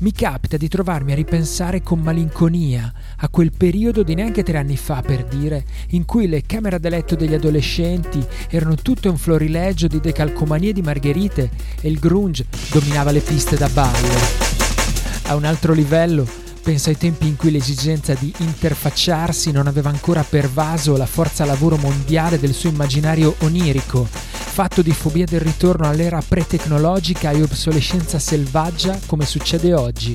Mi capita di trovarmi a ripensare con malinconia a quel periodo di neanche tre anni fa, per dire, in cui le camere da letto degli adolescenti erano tutte un florileggio di decalcomanie di margherite e il grunge dominava le piste da ballo. A un altro livello, penso ai tempi in cui l'esigenza di interfacciarsi non aveva ancora pervaso la forza lavoro mondiale del suo immaginario onirico, fatto di fobia del ritorno all'era pre-tecnologica e obsolescenza selvaggia come succede oggi.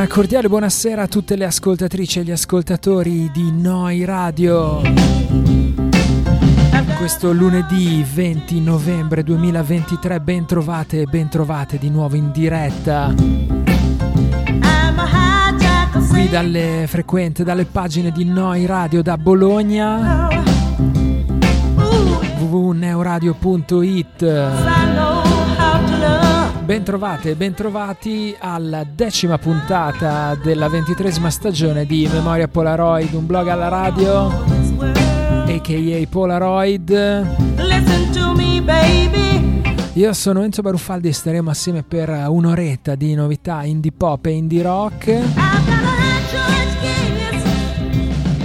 Una cordiale buonasera a tutte le ascoltatrici e gli ascoltatori di Noi Radio. Questo lunedì 20 novembre 2023 ben trovate e ben trovate di nuovo in diretta. Qui dalle frequente, dalle pagine di Noi Radio da Bologna www.neoradio.it Bentrovate e bentrovati alla decima puntata della ventitresima stagione di Memoria Polaroid, un blog alla radio, a.k.a. Polaroid. Io sono Enzo Baruffaldi e staremo assieme per un'oretta di novità indie pop e indie rock.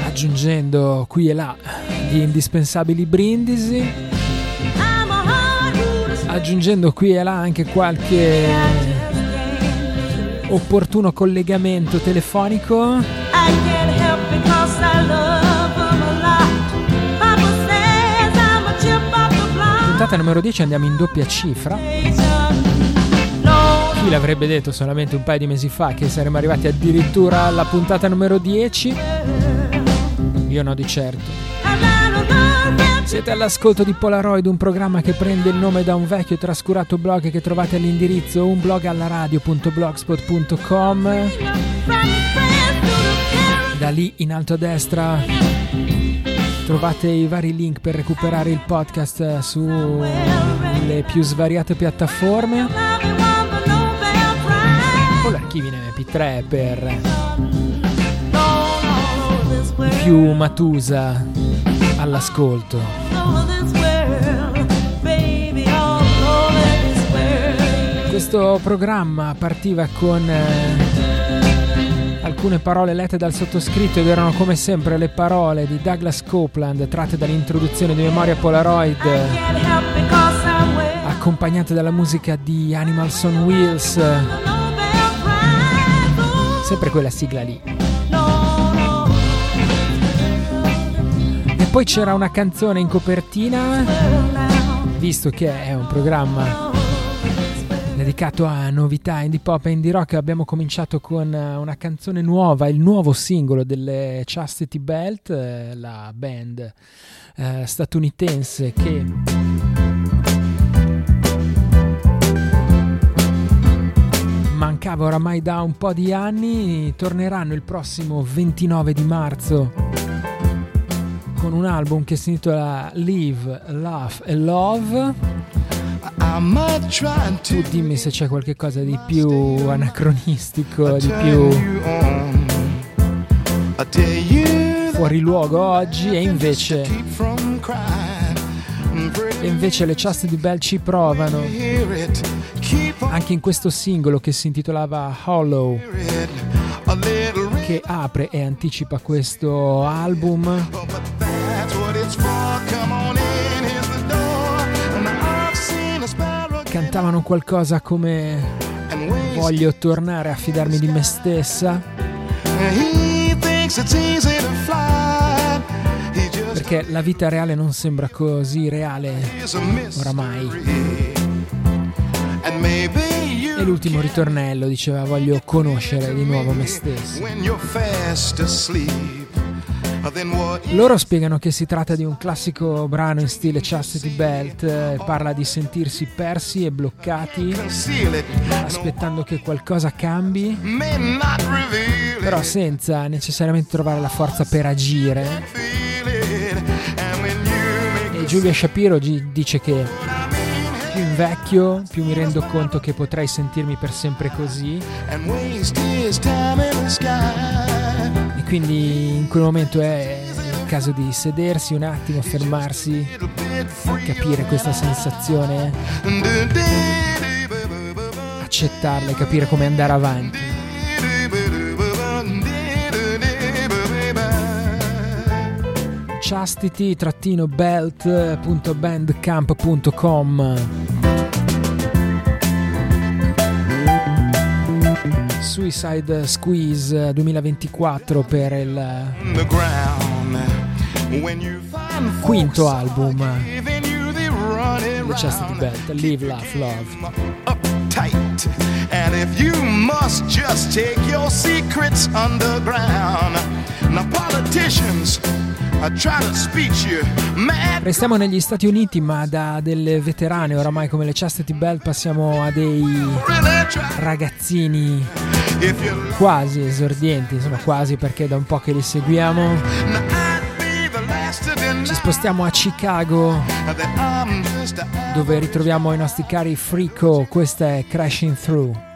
Aggiungendo qui e là gli indispensabili brindisi aggiungendo qui e là anche qualche opportuno collegamento telefonico. Puntata numero 10 andiamo in doppia cifra. Chi l'avrebbe detto solamente un paio di mesi fa che saremmo arrivati addirittura alla puntata numero 10? Io no di certo. Siete all'ascolto di Polaroid, un programma che prende il nome da un vecchio e trascurato blog che trovate all'indirizzo unblogallaradio.blogspot.com. Da lì in alto a destra trovate i vari link per recuperare il podcast sulle più svariate piattaforme o l'archivio in MP3 per più matusa all'ascolto. Questo programma partiva con eh, alcune parole lette dal sottoscritto ed erano come sempre le parole di Douglas Copeland tratte dall'introduzione di Memoria Polaroid accompagnate dalla musica di Animals on Wheels sempre quella sigla lì poi c'era una canzone in copertina, visto che è un programma dedicato a novità indie pop e indie rock, abbiamo cominciato con una canzone nuova, il nuovo singolo delle Chastity Belt, eh, la band eh, statunitense che mancava oramai da un po' di anni, torneranno il prossimo 29 di marzo con un album che si intitola Live, Laugh e Love. Tu dimmi se c'è qualcosa di più anacronistico, di più fuori luogo oggi e invece e invece le ciaste di Bell ci provano. anche in questo singolo che si intitolava Hollow che apre e anticipa questo album Cantavano qualcosa come voglio tornare a fidarmi di me stessa. Perché la vita reale non sembra così reale oramai. E l'ultimo ritornello diceva voglio conoscere di nuovo me stesso. Loro spiegano che si tratta di un classico brano in stile Chastity Belt, eh, parla di sentirsi persi e bloccati, aspettando che qualcosa cambi, però senza necessariamente trovare la forza per agire. E Giulia Shapiro dice che più invecchio, più mi rendo conto che potrei sentirmi per sempre così quindi in quel momento è il caso di sedersi un attimo, fermarsi, capire questa sensazione, accettarla e capire come andare avanti. chastity-belt.bandcamp.com Suicide Squeeze 2024 per il quinto album. di Chastity Belt, Live, Laugh, Love. Restiamo negli Stati Uniti, ma da delle veterane oramai come le Chastity Bell passiamo a dei ragazzini quasi esordienti, insomma quasi perché da un po' che li seguiamo. Ci spostiamo a Chicago dove ritroviamo i nostri cari Frico, questa è Crashing Through.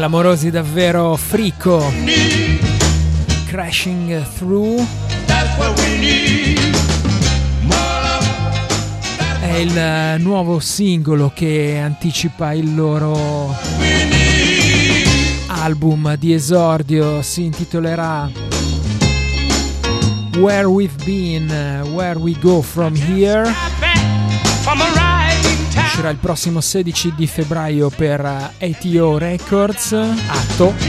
Clamorosi davvero frico. Crashing Through è il nuovo singolo che anticipa il loro album di esordio. Si intitolerà Where We've Been, Where We Go From Here. Uscirà il prossimo 16 di febbraio per eh, ATO Records. Atto.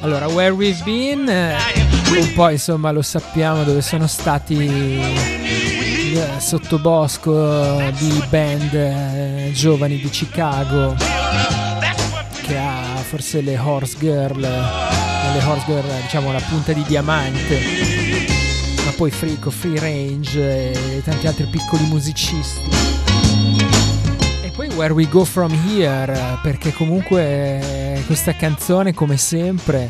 Allora, Where We've Been eh, un po' insomma lo sappiamo dove sono stati il sottobosco di band eh, giovani di Chicago che ha forse le Horse Girl le Horse Girl diciamo la punta di diamante ma poi Frico, Free Range e tanti altri piccoli musicisti. E poi Where We Go From Here perché comunque questa canzone come sempre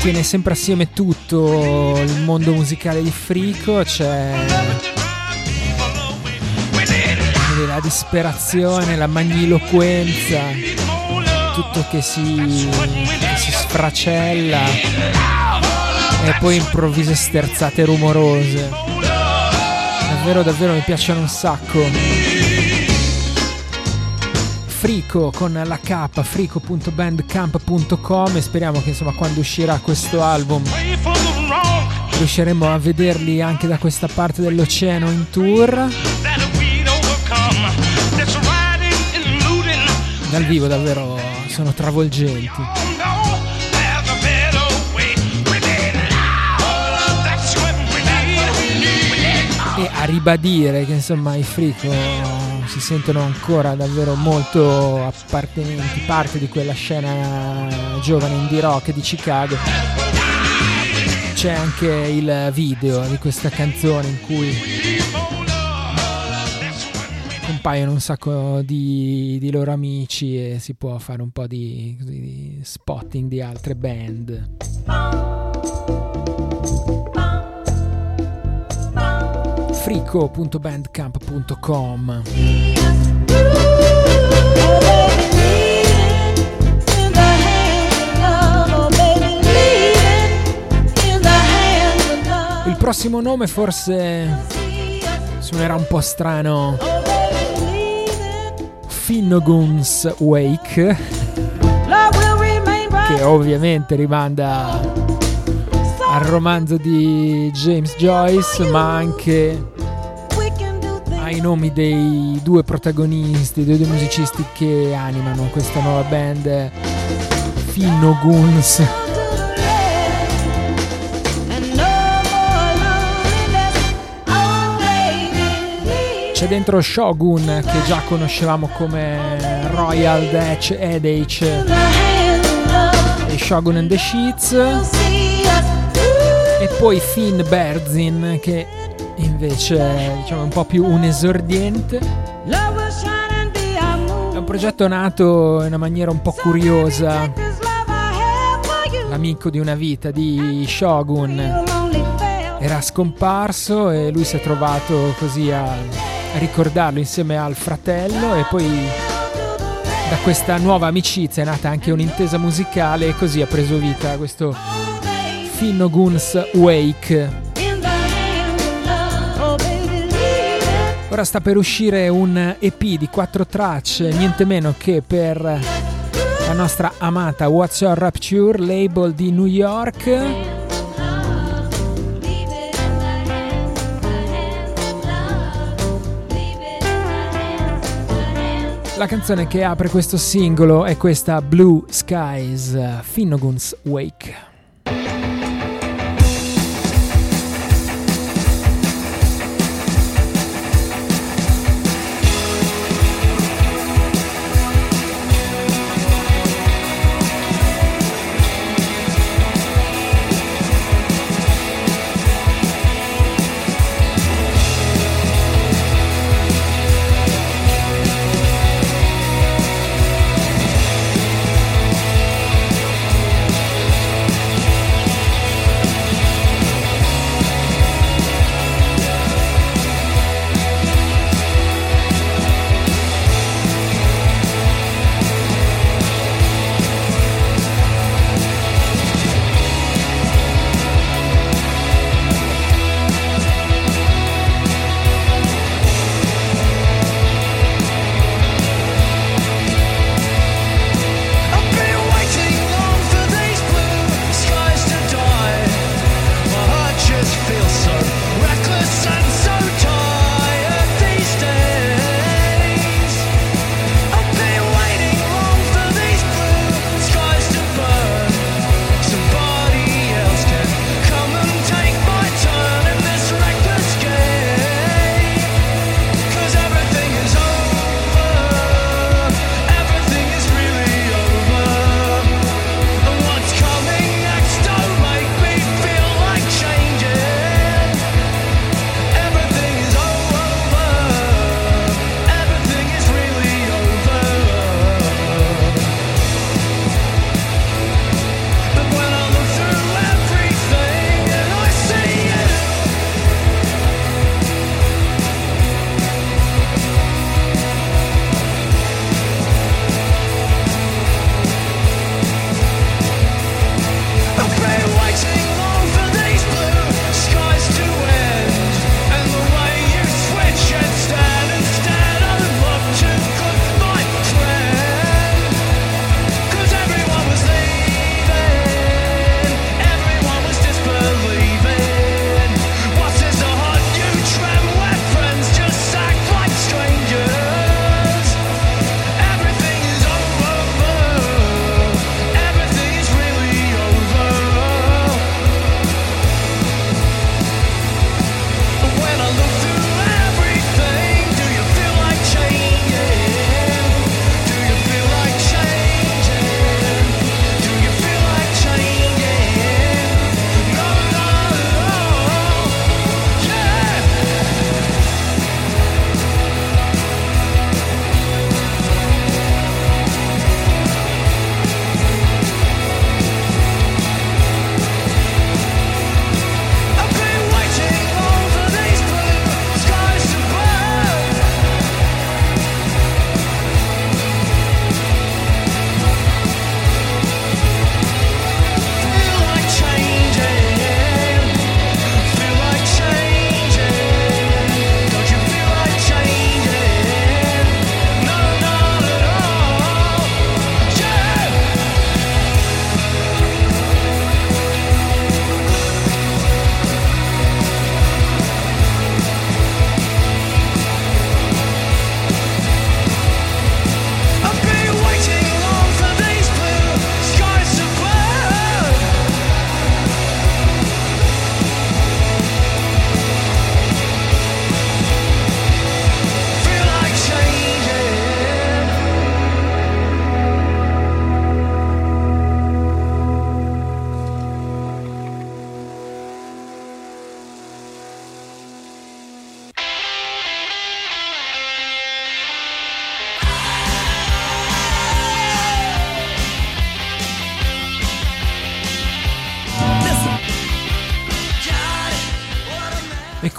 tiene sempre assieme tutto il mondo musicale di Frico c'è eh, la disperazione la magniloquenza tutto che si, sfracella e poi improvvise sterzate rumorose davvero davvero mi piacciono un sacco Frico con la K, frico.bandcamp.com e speriamo che insomma quando uscirà questo album riusciremo a vederli anche da questa parte dell'oceano in tour. Dal vivo davvero sono travolgenti. E a ribadire che insomma i Frico si sentono ancora davvero molto appartenenti, parte di quella scena giovane indie rock di Chicago. C'è anche il video di questa canzone in cui compaiono un sacco di, di loro amici e si può fare un po' di, di spotting di altre band. frico.bandcamp.com Il prossimo nome forse suonerà un po' strano. Finnegan's Wake, che ovviamente rimanda al romanzo di James Joyce, ma anche ai nomi dei due protagonisti, dei due musicisti che animano questa nuova band, Finno Goons. C'è dentro Shogun che già conoscevamo come Royal Dutch Edage e Shogun and the Sheets e poi Finn Berzin che invece diciamo, un po' più un esordiente. È un progetto nato in una maniera un po' curiosa. L'amico di una vita di Shogun era scomparso e lui si è trovato così a, ricordarlo insieme al fratello e poi da questa nuova amicizia è nata anche un'intesa musicale e così ha preso vita questo Finnoguns Wake Ora sta per uscire un EP di quattro tracce, niente meno che per la nostra amata What's Your Rapture, label di New York. La canzone che apre questo singolo è questa Blue Skies, Finnegan's Wake.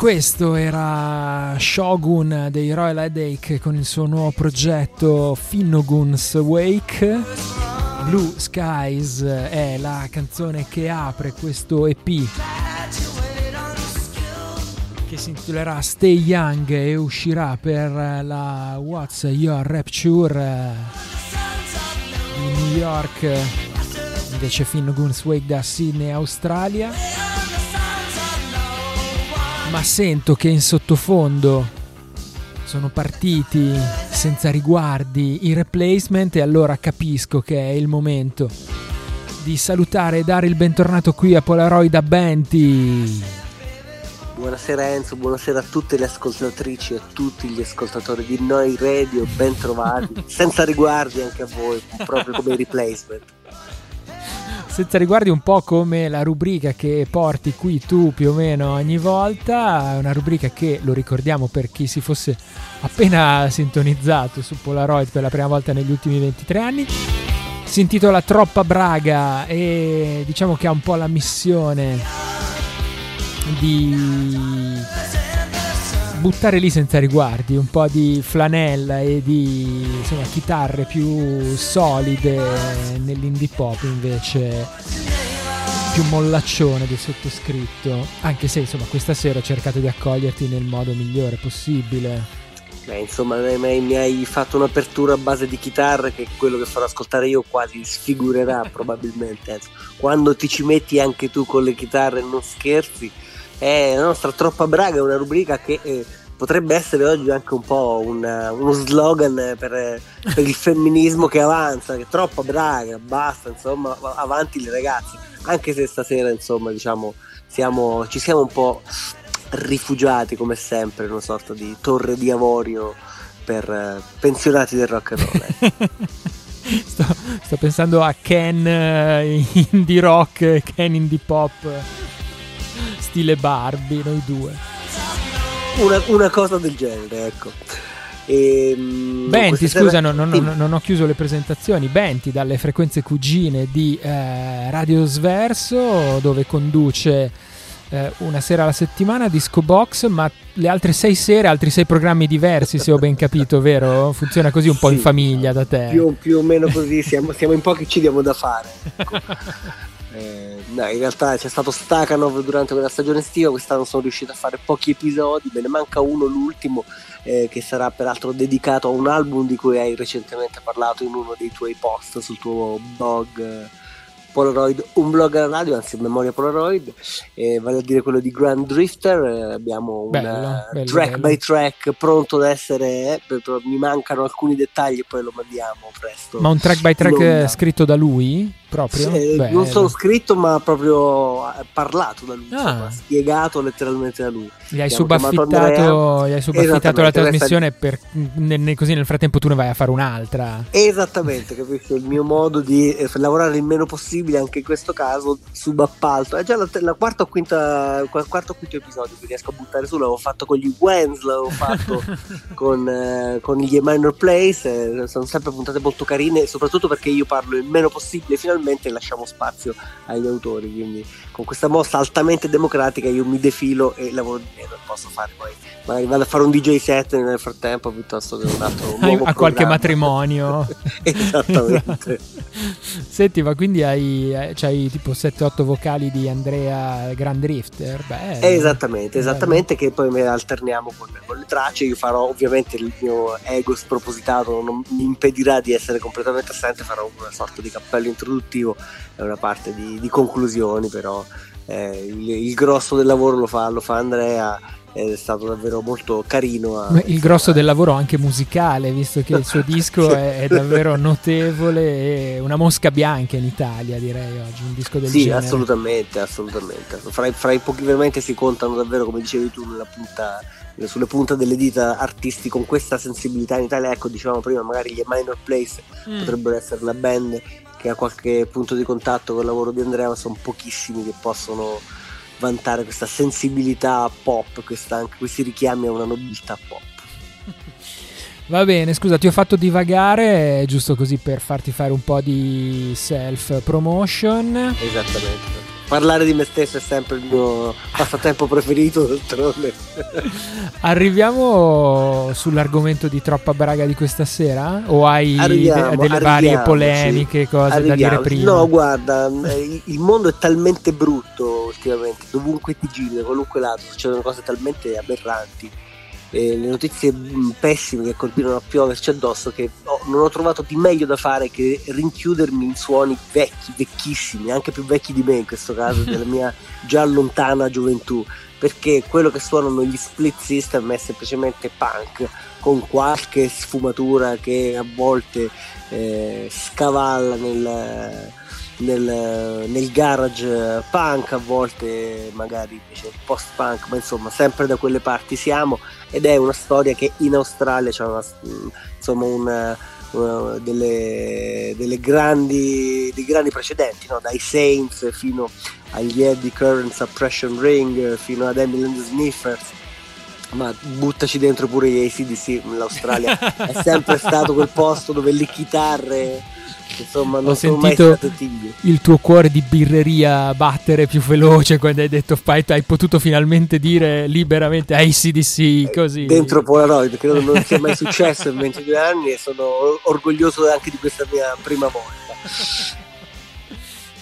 Questo era Shogun dei Royal Headache con il suo nuovo progetto Finnogun's Wake. Blue Skies è la canzone che apre questo EP che si intitolerà Stay Young e uscirà per la What's Your Rapture di New York invece Finnogun's Wake da Sydney, Australia ma sento che in sottofondo sono partiti senza riguardi i replacement e allora capisco che è il momento di salutare e dare il bentornato qui a Polaroid a Benti. Buonasera Enzo, buonasera a tutte le ascoltatrici e a tutti gli ascoltatori di Noi Radio, ben trovati, senza riguardi anche a voi, proprio come i replacement senza riguardi un po' come la rubrica che porti qui tu più o meno ogni volta, una rubrica che lo ricordiamo per chi si fosse appena sintonizzato su Polaroid per la prima volta negli ultimi 23 anni. Si intitola Troppa Braga e diciamo che ha un po' la missione di buttare lì senza riguardi, un po' di flanella e di insomma, chitarre più solide nell'indie pop invece più mollaccione del sottoscritto, anche se insomma questa sera ho cercato di accoglierti nel modo migliore possibile. Beh, insomma, mi hai fatto un'apertura a base di chitarre che quello che farò ascoltare io quasi sfigurerà probabilmente. Quando ti ci metti anche tu con le chitarre non scherzi, è la nostra Troppa Braga una rubrica che eh, potrebbe essere oggi anche un po' un, uno slogan per, per, il femminismo che avanza, che troppa braga, basta, insomma, avanti le ragazze. Anche se stasera, insomma, diciamo, siamo, ci siamo un po' rifugiati come sempre in una sorta di torre di avorio per eh, pensionati del rock and roll. Eh. sto, sto, pensando a Ken uh, indie rock, Ken indie pop stile Barbie, noi due. Una, una cosa del genere, ecco. E, ehm, Benti, scusa, non, non, non, ho chiuso le presentazioni. Benti dalle frequenze cugine di eh, Radio Sverso, dove conduce eh, una sera alla settimana Disco Box, ma le altre sei sere altri sei programmi diversi, se ho ben capito, vero? Funziona così un po' sì, in famiglia da te. Più, più o meno così, siamo, siamo in pochi, ci diamo da fare. Ecco. Eh, no, in realtà c'è stato Stakhanov durante quella stagione estiva, quest'anno sono riuscito a fare pochi episodi, me ne manca uno, l'ultimo, eh, che sarà peraltro dedicato a un album di cui hai recentemente parlato in uno dei tuoi post sul tuo blog Polaroid, un blog alla radio, anzi memoria Polaroid, eh, vale a dire quello di Grand Drifter, eh, abbiamo un track bello. by track pronto da essere, eh, mi mancano alcuni dettagli e poi lo mandiamo presto. Ma un track by track scritto da lui? Proprio? Sì, non solo scritto ma proprio eh, parlato da lui, ah. spiegato letteralmente da lui. Gli hai subaffittato, gli hai subaffittato la trasmissione per, ne, così nel frattempo tu ne vai a fare un'altra. Esattamente, capisci? Il mio modo di eh, lavorare il meno possibile anche in questo caso subappalto. È già la, la quarta o quinta quarto o quinto episodio che riesco a buttare su, l'avevo fatto con gli Wens, l'avevo fatto con, eh, con gli Minor Place, eh, sono sempre puntate molto carine, soprattutto perché io parlo il meno possibile finalmente e lasciamo spazio agli autori, quindi con questa mossa altamente democratica io mi defilo e lavoro di meno, posso fare poi, magari vado a fare un DJ set nel frattempo piuttosto che un altro nuovo a qualche matrimonio. Esattamente. Senti, ma quindi hai, eh, c'hai tipo 7-8 vocali di Andrea Grand Drifter? Beh, esattamente, esattamente, che poi alterniamo con, con, le tracce, io farò ovviamente il mio ego spropositato, non mi impedirà di essere completamente assente, farò una sorta di cappello introduttivo e una parte di, di conclusioni, però eh, il, il, grosso del lavoro lo fa, lo fa Andrea ed è stato davvero molto carino. Il grosso del lavoro anche musicale, visto che il suo disco è, è, davvero notevole e una mosca bianca in Italia, direi oggi, un disco del sì, genere. Sì, assolutamente, assolutamente. Fra, fra, i pochi veramente si contano davvero, come dicevi tu, punta, sulle punte delle dita artisti con questa sensibilità in Italia. Ecco, dicevamo prima, magari gli Minor Place mm. potrebbero essere una band che ha qualche punto di contatto con il lavoro di Andrea, ma sono pochissimi che possono vantare questa sensibilità pop, questa, anche questi richiami a una nobiltà pop. Va bene, scusa, ti ho fatto divagare, giusto così per farti fare un po' di self promotion. Esattamente parlare di me stesso è sempre il mio passatempo preferito d'altronde. Arriviamo sull'argomento di troppa braga di questa sera? O hai Arriviamo, de- delle varie polemiche, cose da dire Arriviamo. prima? No, guarda, eh, il mondo è talmente brutto ultimamente, dovunque ti giri, da qualunque lato, succedono cose talmente aberranti. Eh, le notizie mh, pessime che continuano a pioverci addosso che ho- non ho trovato di meglio da fare che rinchiudermi in suoni vecchi, vecchissimi, anche più vecchi di me in questo caso, della mia già lontana gioventù, perché quello che suonano gli split system è semplicemente punk, con qualche sfumatura che a volte eh, scavalla nel, nel, nel garage punk, a volte magari invece post punk, ma insomma sempre da quelle parti siamo ed è una storia che in Australia c'è una, insomma una, una delle, delle grandi, dei grandi precedenti, no? dai Saints fino agli Eddie Current Suppression Ring, fino ad Emily and the Sniffers ma buttaci dentro pure gli ACDC l'Australia è sempre stato quel posto dove le chitarre insomma non Ho sentito il tuo cuore di birreria battere più veloce quando hai detto fai, hai potuto finalmente dire liberamente ACDC così. dentro Polaroid credo non sia mai successo in 22 anni e sono orgoglioso anche di questa mia prima volta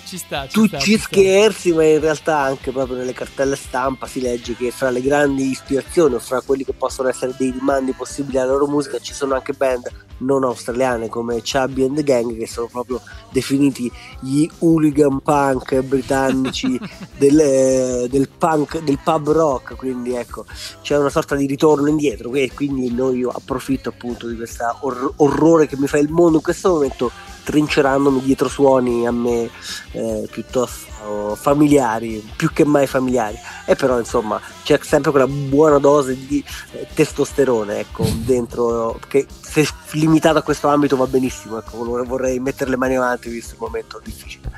Ci sta, ci tu sta, ci sta. scherzi, ma in realtà anche proprio nelle cartelle stampa si legge che fra le grandi ispirazioni o fra quelli che possono essere dei rimandi possibili alla loro musica ci sono anche band non australiane come Chubby and the Gang che sono proprio definiti gli hooligan punk britannici del, eh, del punk del pub rock. Quindi ecco c'è una sorta di ritorno indietro. E quindi noi io approfitto appunto di questo orrore che mi fa il mondo in questo momento trincerandomi dietro suoni a me eh, piuttosto familiari, più che mai familiari. E però insomma c'è sempre quella buona dose di eh, testosterone, ecco, dentro, che se limitato a questo ambito va benissimo, ecco, vorrei mettere le mani avanti visto il momento difficile.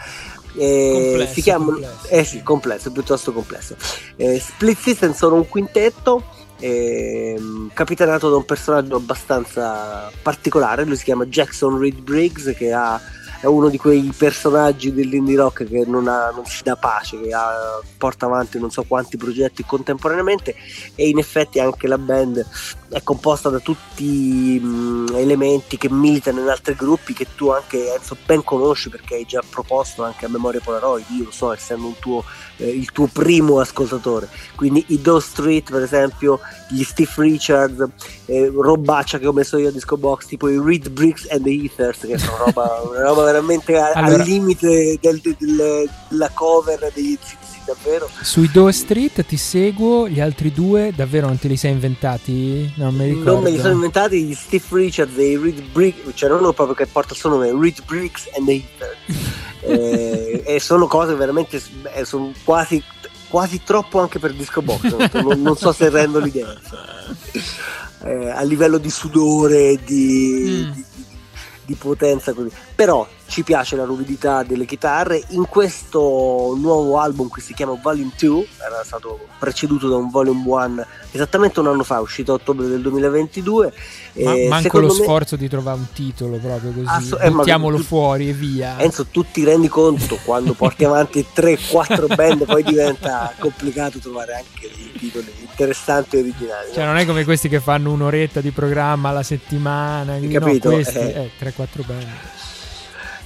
Eh, Complesso, si chiamano complesso. eh sì complesso piuttosto complesso Eh, Split System sono un quintetto ehm, capitanato da un personaggio abbastanza particolare lui si chiama Jackson Reed Briggs che ha è uno di quei personaggi dell'indie rock che non, ha, non si dà pace, che ha- porta avanti non so quanti progetti contemporaneamente e in effetti anche la band è composta da tutti mh, elementi che militano in altri gruppi che tu anche Enzo ben conosci perché hai già proposto anche a Memoria Polaroid, io lo so essendo un tuo, eh, il tuo primo ascoltatore, quindi i Doe Street per esempio, gli Steve Richards, eh, robaccia che ho messo io a Disco Box, tipo i Reed Bricks and the Ethers, che sono roba, una roba veramente a- Allora- al limite del- del- della cover degli davvero. Sui Doe Street ti seguo, gli altri due davvero non te li sei inventati? Non ricordo. Non me li sono inventati gli Steve Richards e i Reed Bricks, cioè non proprio che porta il suo nome, Reed Bricks and the Ethers. Eh, e sono cose veramente, eh, sono quasi, quasi troppo anche per Disco Box, non, non so se rendo l'idea. Eh, a livello di sudore, di, Mm. di- di potenza così. Però ci piace la ruvidità delle chitarre. In questo nuovo album che si chiama Volume 2, era stato preceduto da un Volume 1 esattamente un anno fa, uscito a ottobre del 2022. Ma manco lo me- sforzo di trovare un titolo proprio così. Asso- eh, ma- Buttiamolo fuori e via. Enzo, tu ti rendi conto quando porti avanti 3-4 band, poi diventa complicato trovare anche dei titoli interessanti e originali. no? Cioè, non è come questi che fanno un'oretta di programma alla settimana. quindi capito? No, questi, Eh. eh, 3-4 band.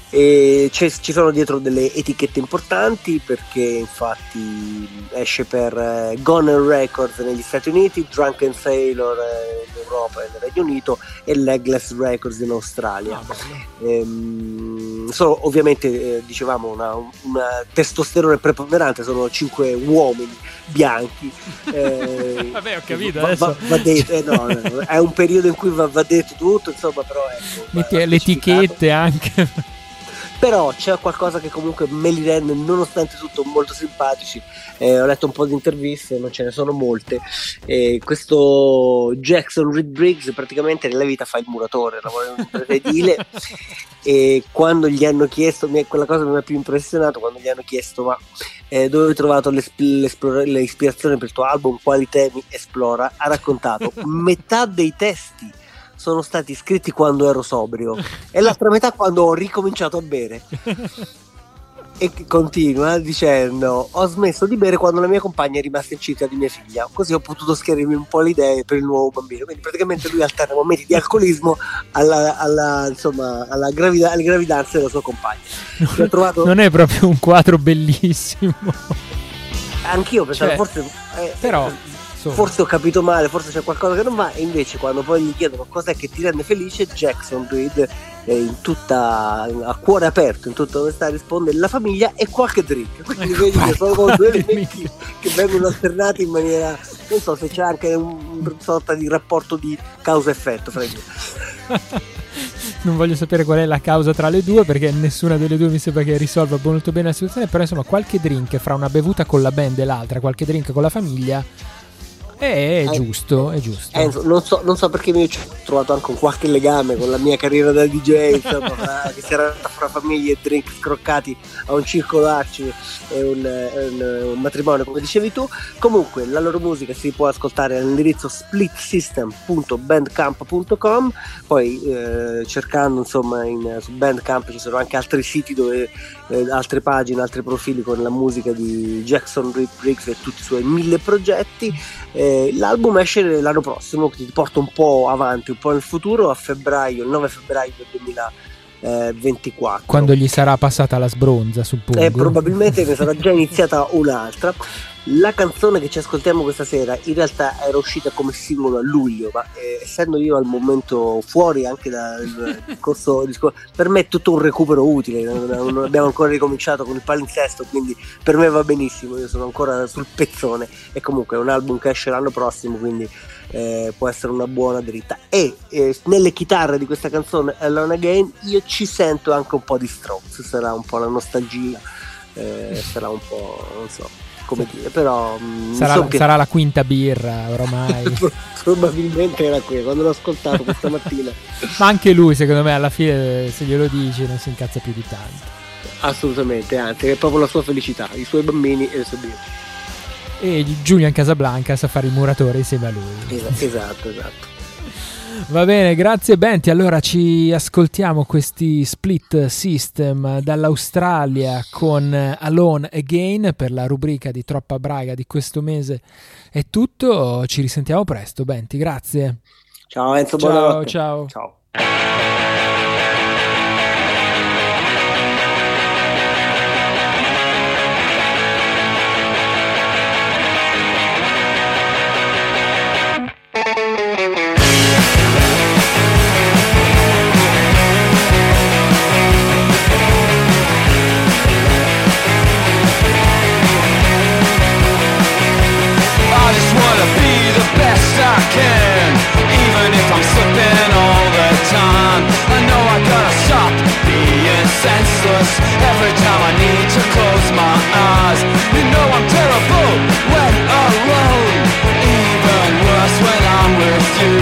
E ci sono dietro delle etichette importanti perché infatti esce per eh, Goner Records negli Stati Uniti, Drunken Sailor eh, in Europa e nel Regno Unito e Legless Records in Australia. Ah. Ehm, sono ovviamente, eh, dicevamo, una, una testosterone preponderante, sono cinque uomini bianchi. eh, Vabbè, ho capito, va- va- va detto, eh, no, è un periodo in cui va, va detto tutto, insomma, però ecco, Metti le etichette anche. Però c'è qualcosa che comunque me li rende, nonostante tutto, molto simpatici. Eh, ho letto un po' di interviste, non ce ne sono molte. E questo Jackson Reed Briggs praticamente nella vita fa il muratore, lavora in un'impresa edile. e quando gli hanno chiesto, mi- quella cosa mi ha più impressionato, quando gli hanno chiesto ma eh, dove hai trovato l'ispirazione per il tuo album, quali temi esplora, ha raccontato metà dei testi sono stati scritti quando ero sobrio e l'altra metà quando ho ricominciato a bere. e continua dicendo ho smesso di bere quando la mia compagna è rimasta incinta di mia figlia così ho potuto schiarirmi un po' le idee per il nuovo bambino quindi praticamente lui alterna momenti di alcolismo alla, alla, insomma, alla gravida- alle gravidanze della sua compagna ho trovato Non è proprio un quadro bellissimo. anch'io pensavo Cioè, forse eh, Però, eh, insomma, forse ho capito male, forse c'è qualcosa che non va, e invece quando poi gli chiedono cos'è che ti rende felice, Jackson Reed eh, in tutta, a cuore aperto, in tutta onestà risponde la famiglia e qualche drink. Quindi Ecco, vedi che sono due elementi che vengono alternati in maniera, non so se c'è anche un, un sorta di rapporto di causa-effetto fra i due. non voglio sapere qual è la causa tra le due perché nessuna delle due mi sembra che risolva molto bene la situazione, però insomma qualche drink fra una bevuta con la band e l'altra, qualche drink con la famiglia è Eh, giusto, è giusto. Enzo, non, so, non so perché mi ho trovato anche un qualche legame con la mia carriera da DJ, insomma, fra- che si era andata fra famiglie e drink scroccati a un circolo arci e un, un- un matrimonio, come dicevi tu. Comunque, la loro musica si può ascoltare all'indirizzo splitsystem.bandcamp.com, poi eh, cercando insomma in, su Bandcamp ci sono anche altri siti dove eh, altre pagine, altri profili con la musica di Jackson Briggs e tutti i suoi mille progetti. Eh, l'album esce l'anno prossimo, ti porta un po' avanti, un po' nel futuro, a febbraio, il 9 febbraio del 2024. Quando gli sarà passata la sbronza, suppongo. Eh, probabilmente ne sarà già iniziata un'altra. La canzone che ci ascoltiamo questa sera in realtà era uscita come singolo a luglio, ma eh, essendo io al momento fuori anche dal corso di scuola, per me è tutto un recupero utile. Non, non abbiamo ancora ricominciato con il palinsesto, quindi per me va benissimo. Io sono ancora sul pezzone e comunque è un album che esce l'anno prossimo, quindi eh, può essere una buona dritta. E eh, nelle chitarre di questa canzone Alone Again io ci sento anche un po' di Strokes, sarà un po' la nostalgia, eh, sarà un po' non so come dire, però mm, sarà, so che- sarà la quinta birra ormai. probabilmente era qui quando l'ho ascoltato questa mattina. Ma anche lui, secondo me, alla fine, se glielo dici, non si incazza più di tanto. Assolutamente, anzi, è proprio la sua felicità, i suoi bambini e le sue bimbe. E Julian Casablancas a fare il muratore insieme a lui. Esa- esatto, esatto. Va bene, grazie Benti. Allora ci ascoltiamo questi split system dall'Australia con Alone Again per la rubrica di Troppa Braga di questo mese. È tutto, ci risentiamo presto Benti, grazie. Ciao Enzo, Ciao, buonanotte. ciao. Ciao. I can Even if I'm slipping all the time. I know I gotta stop being senseless Every time I need to close my eyes. You know I'm terrible alone Even worse when I'm with you.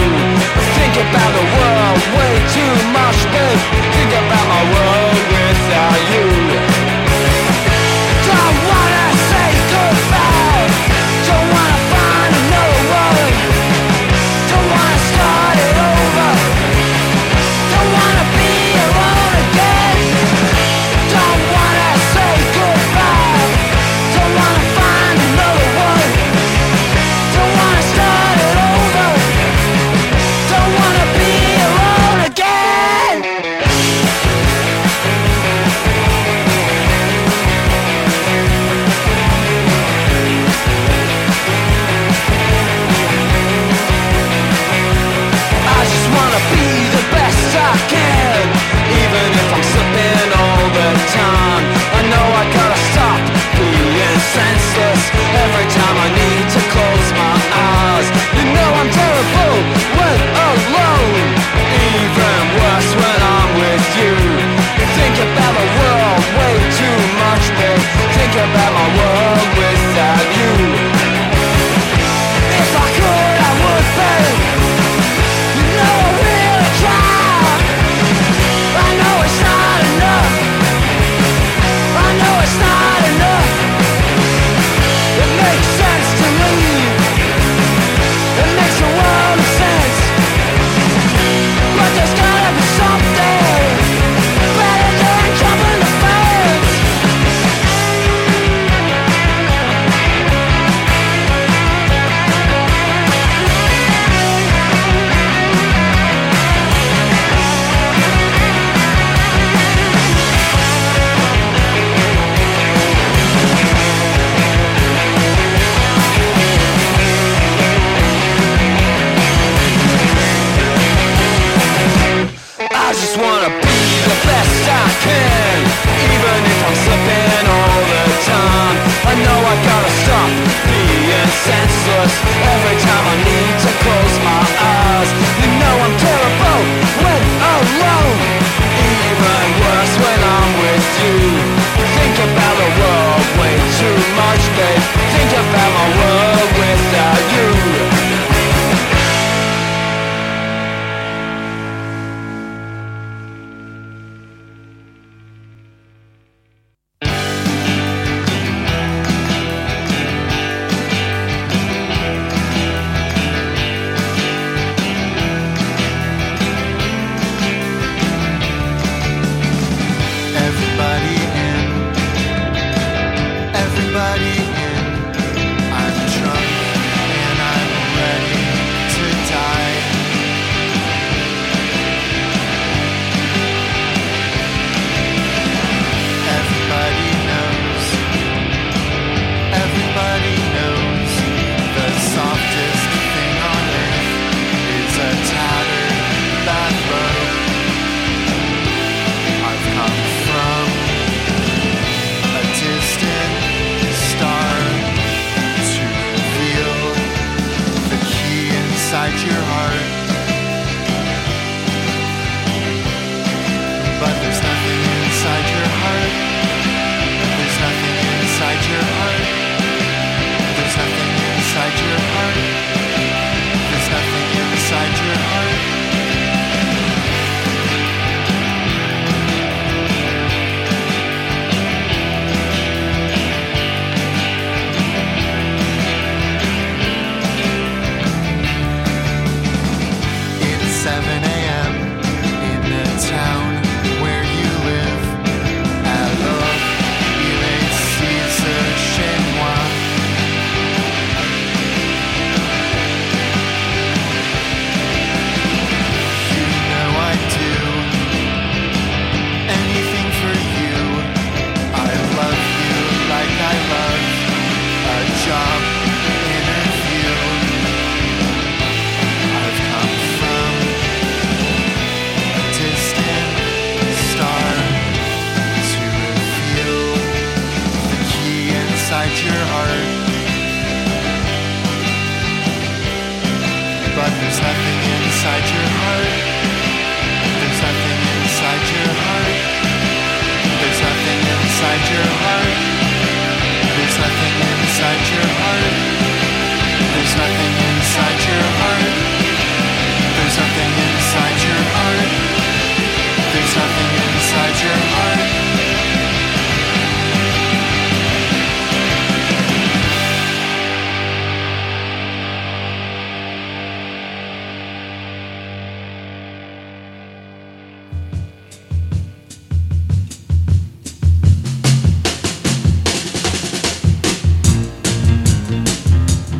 Think about the world way too much, babe. Think about my world without you. senseless. Every time I need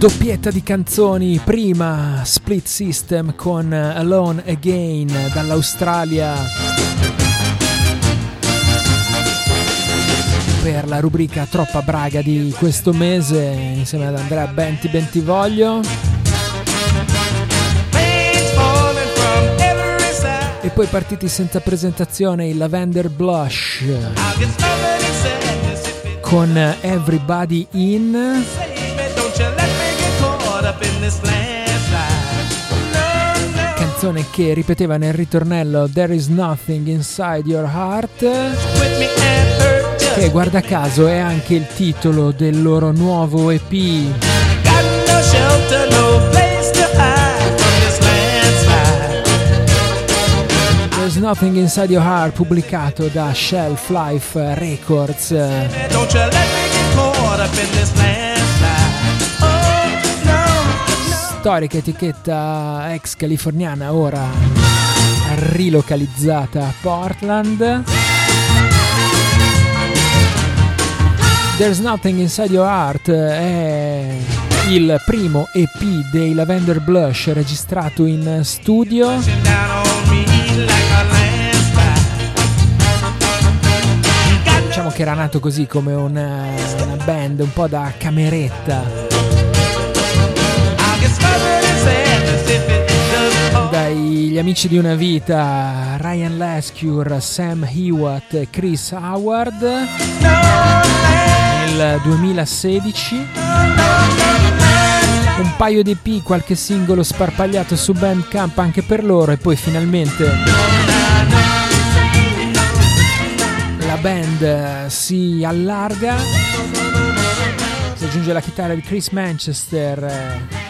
Doppietta di canzoni, prima Split System con Alone Again dall'Australia. Per la rubrica Troppa Braga di questo mese insieme ad Andrea Benti Bentivoglio e poi partiti senza presentazione il Lavender Blush. Con Everybody In canzone che ripeteva nel ritornello There is nothing inside your heart che guarda caso è anche il titolo del loro nuovo EP There's Nothing Inside Your Heart pubblicato da Shelf Life Records storica etichetta ex californiana ora rilocalizzata a Portland. There's Nothing Inside Your Heart è il primo EP dei Lavender Blush registrato in studio. Diciamo che era nato così come una, una band un po' da cameretta dagli amici di una vita Ryan Lescure, Sam Hewitt Chris Howard. Nel 2016 un paio di EP, qualche singolo sparpagliato su Bandcamp anche per loro e poi finalmente la band si allarga. Si aggiunge la chitarra di Chris Manchester eh,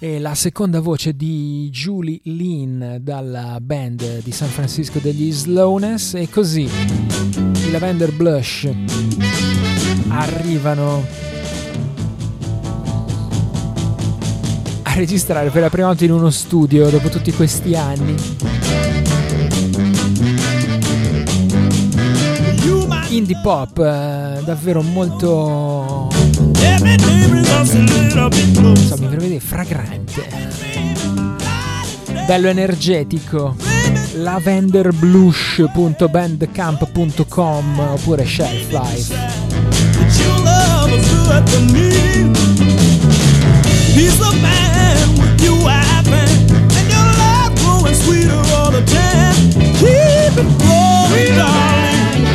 e la seconda voce di Julie Lynn dalla band di San Francisco degli Slowness e così i Lavender Blush arrivano a registrare per la prima volta in uno studio dopo tutti questi anni. Indie pop eh, davvero molto so, mi vedere fragrante bello energetico lavenderblush.bandcamp.com oppure shelf life. He's a man with you happen, and your love growing sweeter all the time. Keep it growing, darling.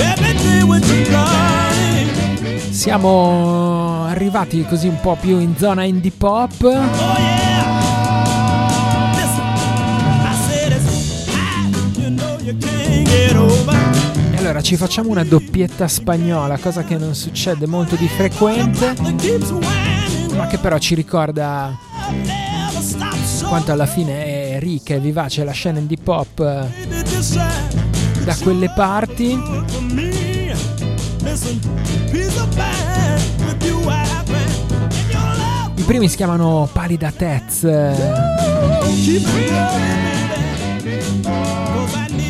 Every day with you. Siamo arrivati così un po' più in zona indie pop. E allora ci facciamo una doppietta spagnola, cosa che non succede molto di frequente, ma che però ci ricorda quanto alla fine è ricca e vivace la scena indie pop eh, da quelle parti. I primi si chiamano Palida Tez.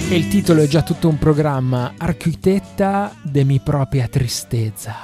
E il titolo è già tutto un programma, Architetta de mi propria tristezza.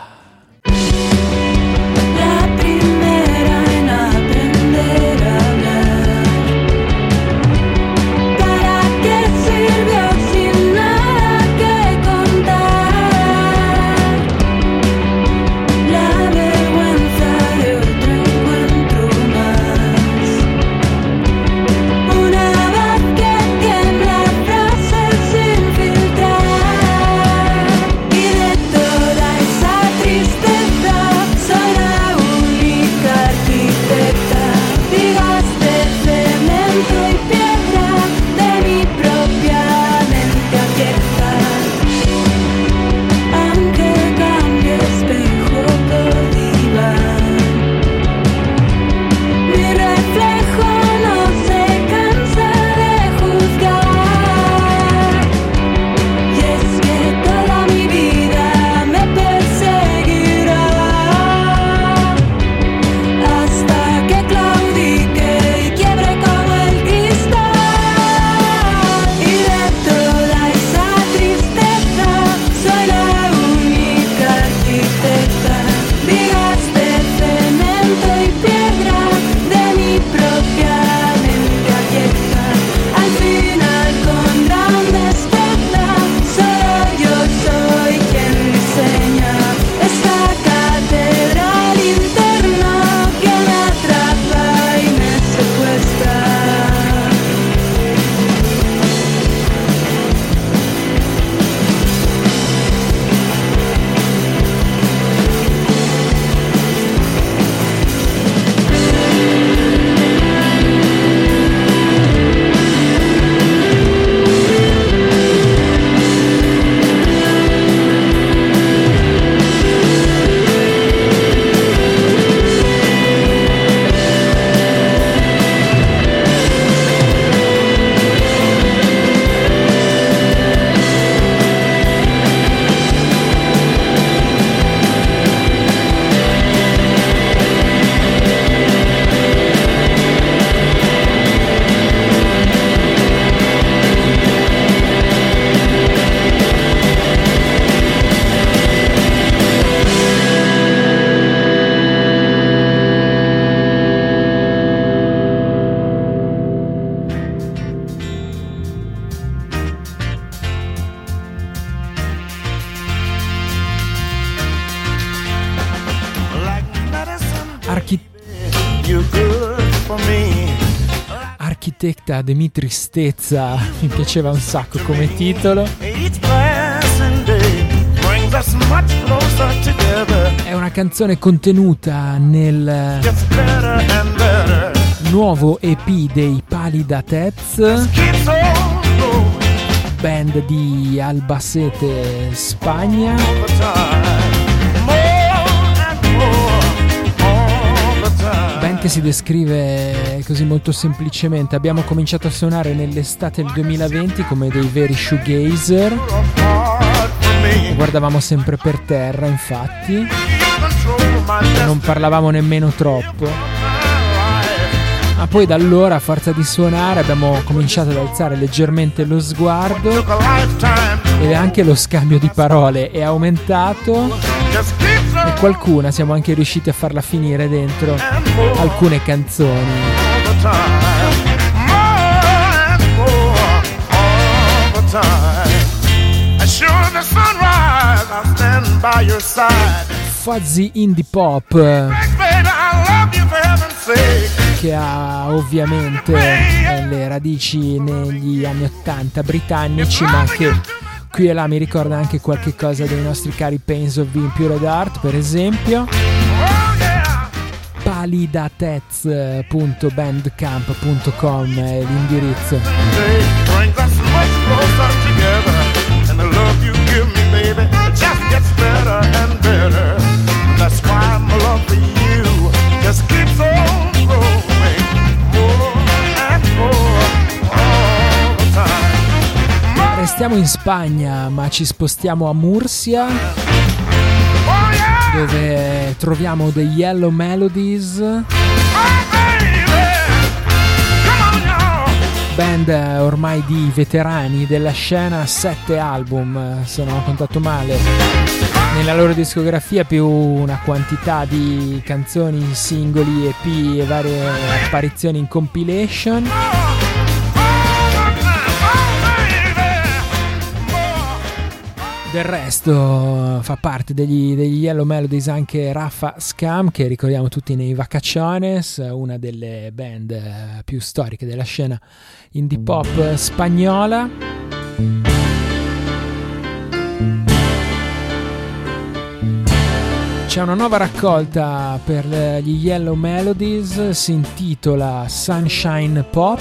Architetta de mi tristezza, mi piaceva un sacco come titolo. È una canzone contenuta nel nuovo EP dei Palida Tez, band di Albacete, Spagna. Band che si descrive così molto semplicemente. Abbiamo cominciato a suonare nell'estate del 2020 come dei veri shoegazer. Guardavamo sempre per terra, infatti, non parlavamo nemmeno troppo. Ma poi da allora, a forza di suonare, abbiamo cominciato ad alzare leggermente lo sguardo e anche lo scambio di parole è aumentato e qualcuna siamo anche riusciti a farla finire dentro alcune canzoni. Fuzzy indie pop sake. che ha ovviamente eh, le radici negli anni 80 britannici ma che qui e là mi ricorda anche qualche cosa dei nostri cari Pains of the Impure Art per esempio. alidatez.bandcamp.com è l'indirizzo. Restiamo in Spagna, ma ci spostiamo a Murcia, yeah, dove troviamo The Yellow Melodies, band ormai di veterani della scena, sette album, se non ho contato male, nella loro discografia più una quantità di canzoni, singoli, EP e varie apparizioni in compilation. Del resto fa parte degli, degli Yellow Melodies anche Raffa Scam, che ricordiamo tutti nei Vacaciones, una delle band eh, più storiche della scena indie pop spagnola. C'è una nuova raccolta per gli Yellow Melodies, si intitola Sunshine Pop.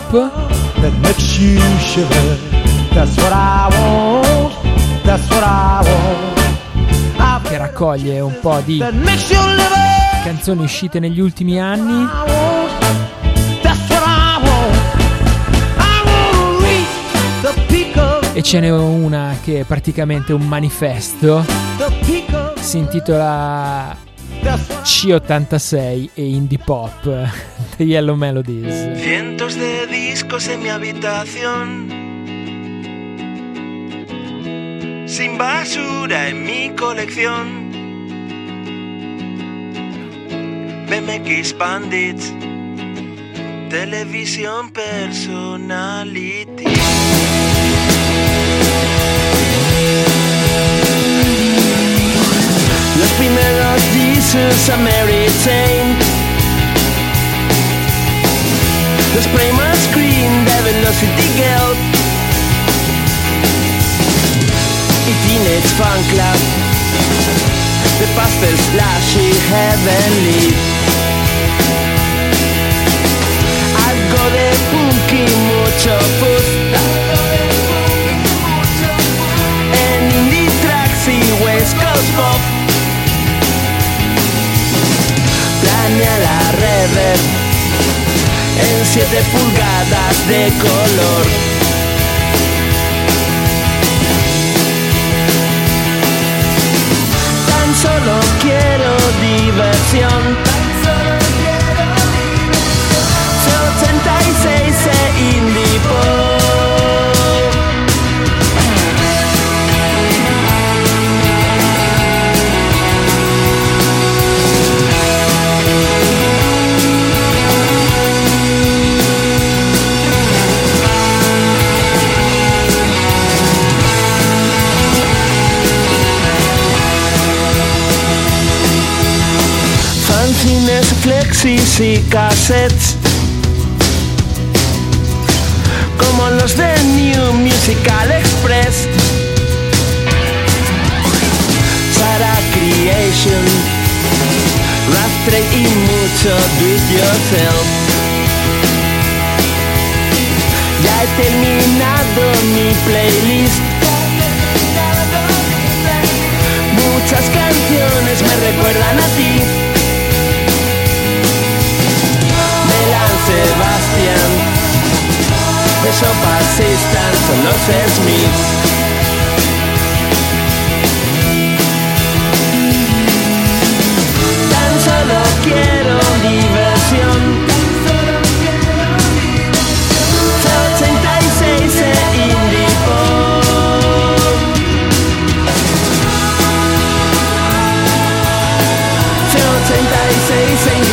that makes you shiver. That's what I want. That's what I want. che raccoglie un po' di That makes you live. canzoni uscite negli ultimi anni. I want. That's what I want. I want to reach the peak of E ce n'è una che è praticamente un manifesto, si intitola That's what C86 e Indie Pop The Yellow Melodies. Cientos de discos en mi habitación. Sin basura en mi colección. BMX Bandits. Televisión Personality. Los primeros discos a Mary Jane. Los primer screen de Velocity Girl Fan Club. De Pastel Slashy Heavenly. Algo de punk y mucho fuzz En indie tracks y West Coast Pop. Planea la reverb en 7 pulgadas de color. Solo quiero diversión. C86 e indie flexis y cassettes. Como los de New Musical Express. Sara Creation Rastre y mucho do it yourself. Ya he terminado mi playlist. Muchas canciones me recuerdan a ti Sebastián. Eso pasistas son los Smiths. Tan solo quiero diversión. 86 e indie pop 86 e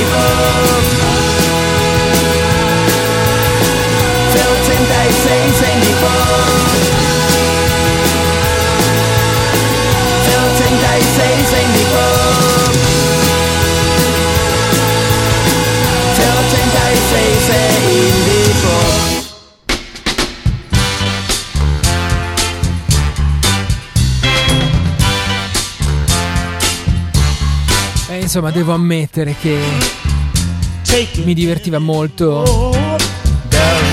insomma, devo ammettere che Mi divertiva molto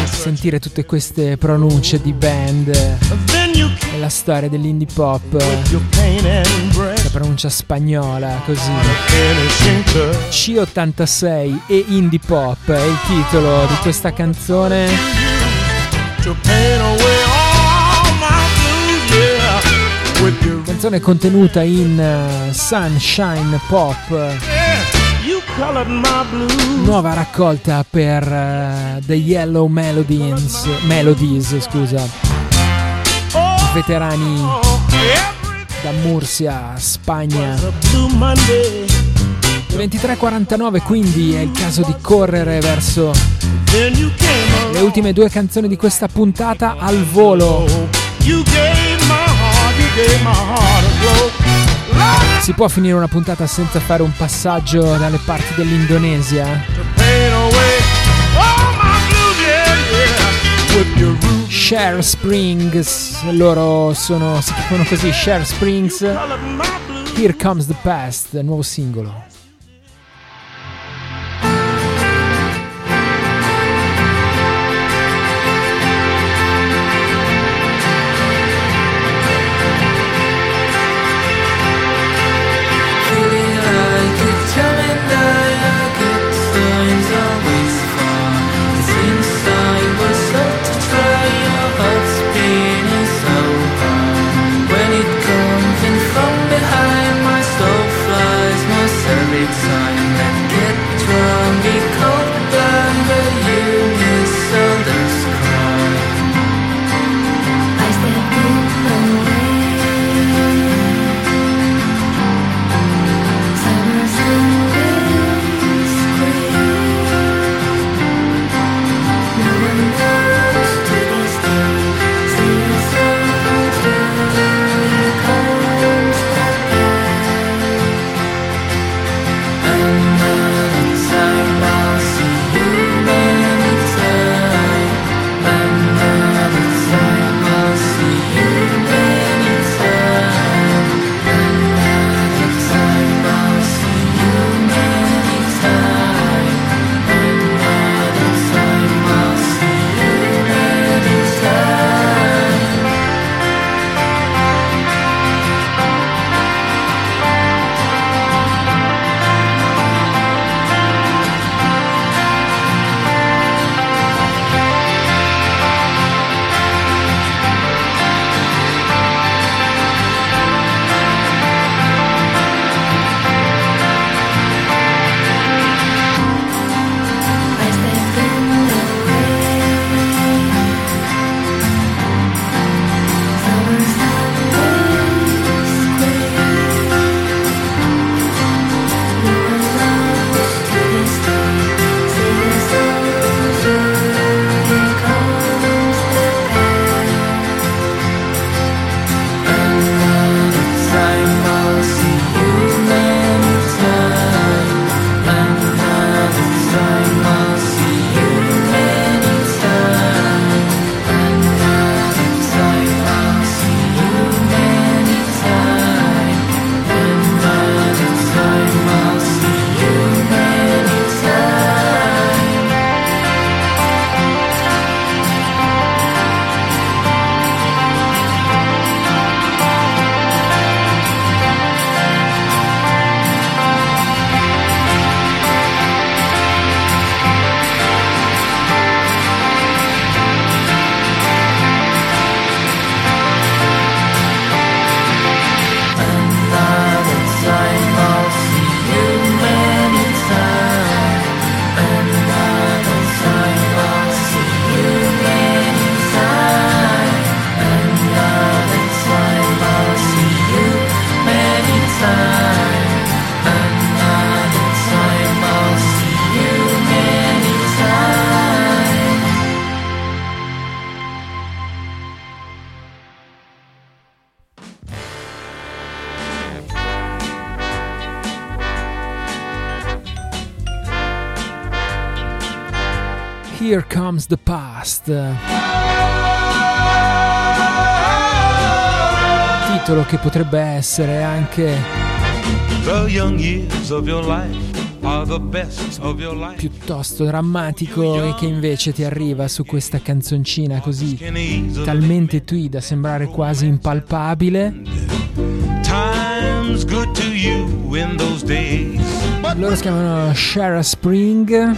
sentire tutte queste pronunce di band e la storia dell'indie pop, la pronuncia spagnola, così. C86 e indie pop è il titolo di questa canzone. Canzone contenuta in uh, Sunshine Pop. Nuova raccolta per uh, The Yellow Melodies, Melodies scusa. Veterani da Murcia, Spagna. 23.49 quindi è il caso di correre verso le ultime due canzoni di questa puntata al volo. Si può finire una puntata senza fare un passaggio dalle parti dell'Indonesia? Share Springs, loro sono, si chiamano così, Share Springs. Here Comes the Past, nuovo singolo. Titolo che potrebbe essere anche piuttosto drammatico e che invece ti arriva su questa canzoncina così talmente tui da sembrare quasi impalpabile. Loro si chiamano Shara Spring.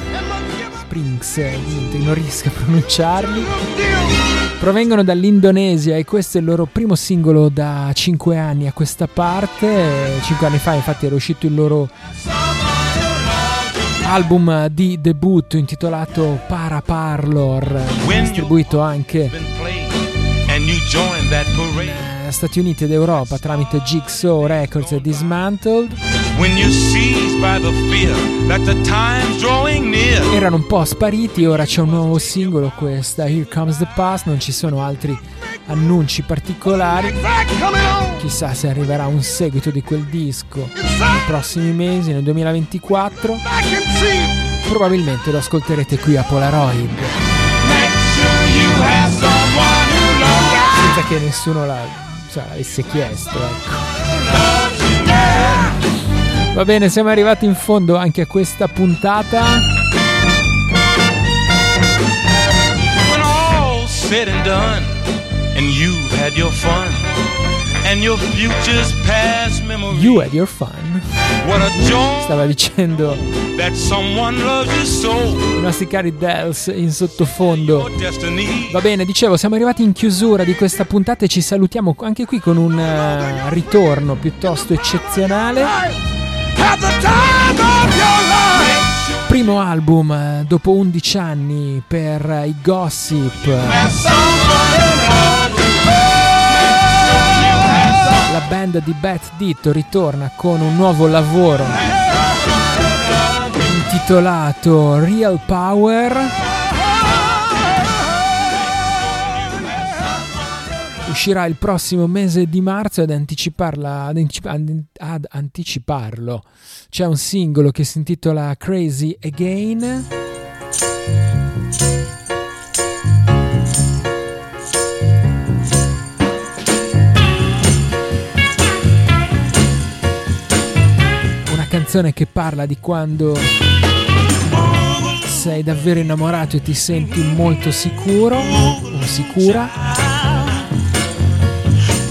Springs, niente, non riesco a pronunciarli. Provengono dall'Indonesia e questo è il loro primo singolo da 5 anni a questa parte. 5 anni fa infatti era uscito il loro album di debutto intitolato Para Parlor, distribuito anche Stati Uniti ed Europa tramite Jigsaw Records e Dismantled. When you're seized by the fear that the time's drawing near. Erano un po' spariti, ora c'è un nuovo singolo, questa Here Comes the Past, non ci sono altri annunci particolari. Chissà se arriverà un seguito di quel disco nei prossimi mesi, nel 2024. Probabilmente lo ascolterete qui a Polaroid. Senza che nessuno la, cioè, l'avesse chiesto, ecco. Va bene, siamo arrivati in fondo anche a questa puntata. When all's said and done, and you've had your fun, and your future's past memory. You had your fun. Stava dicendo i nostri cari Dells in sottofondo. Va bene, dicevo, siamo arrivati in chiusura di questa puntata e ci salutiamo anche qui con un eh, ritorno piuttosto eccezionale. Primo album eh, dopo 11 anni per eh, i Gossip. La band di Beth Ditto ritorna con un nuovo lavoro intitolato Real Power. Uscirà il prossimo mese di marzo ed ad anticiparlo c'è un singolo che si intitola Crazy Again. Canzone che parla di quando sei davvero innamorato e ti senti molto sicuro o sicura.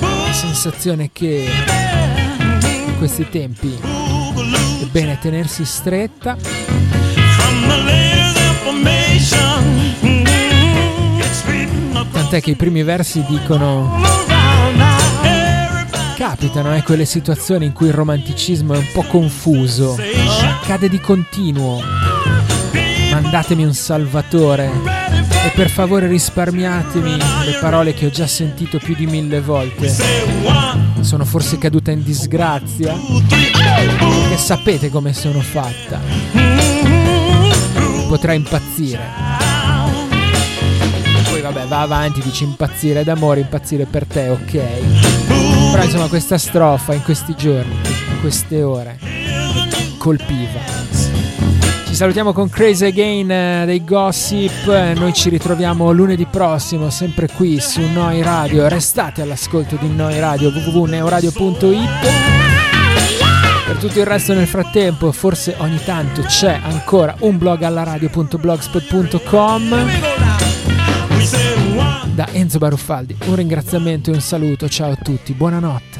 La sensazione che in questi tempi è bene tenersi stretta. Tant'è che i primi versi dicono capitano eh, quelle situazioni in cui il romanticismo è un po' confuso, cade di continuo. Mandatemi un salvatore e per favore risparmiatemi le parole che ho già sentito più di mille volte. Sono forse caduta in disgrazia? Perché sapete come sono fatta. Potrei impazzire. Vabbè, va avanti, dici impazzire d'amore, impazzire per te, ok. Però insomma questa strofa in questi giorni, in queste ore, colpiva. Ci salutiamo con Crazy Again eh, dei Gossip. Noi ci ritroviamo lunedì prossimo, sempre qui su Noi Radio. Restate all'ascolto di Noi Radio www.neoradio.it. Per tutto il resto nel frattempo, forse ogni tanto c'è ancora un blog alla radio.blogspot.com. Da Enzo Baruffaldi, un ringraziamento e un saluto. Ciao a tutti, buonanotte.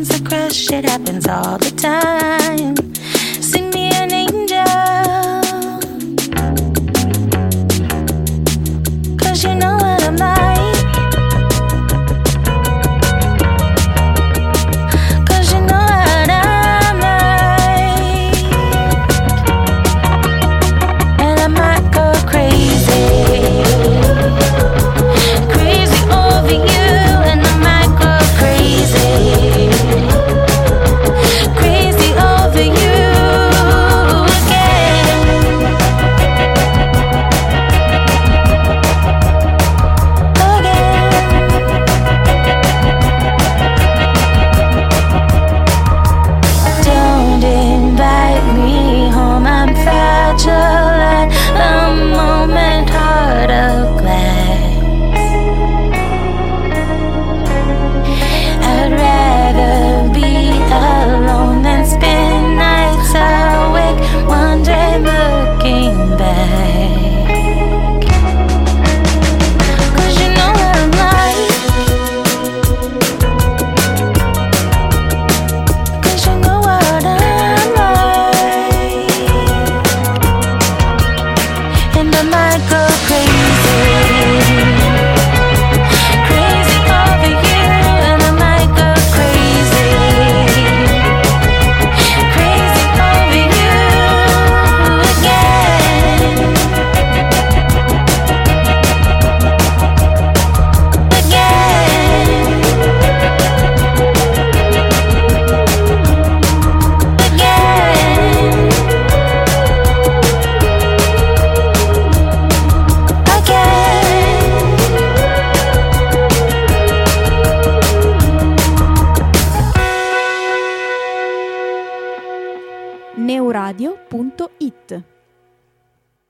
once I crush, it happens all the time.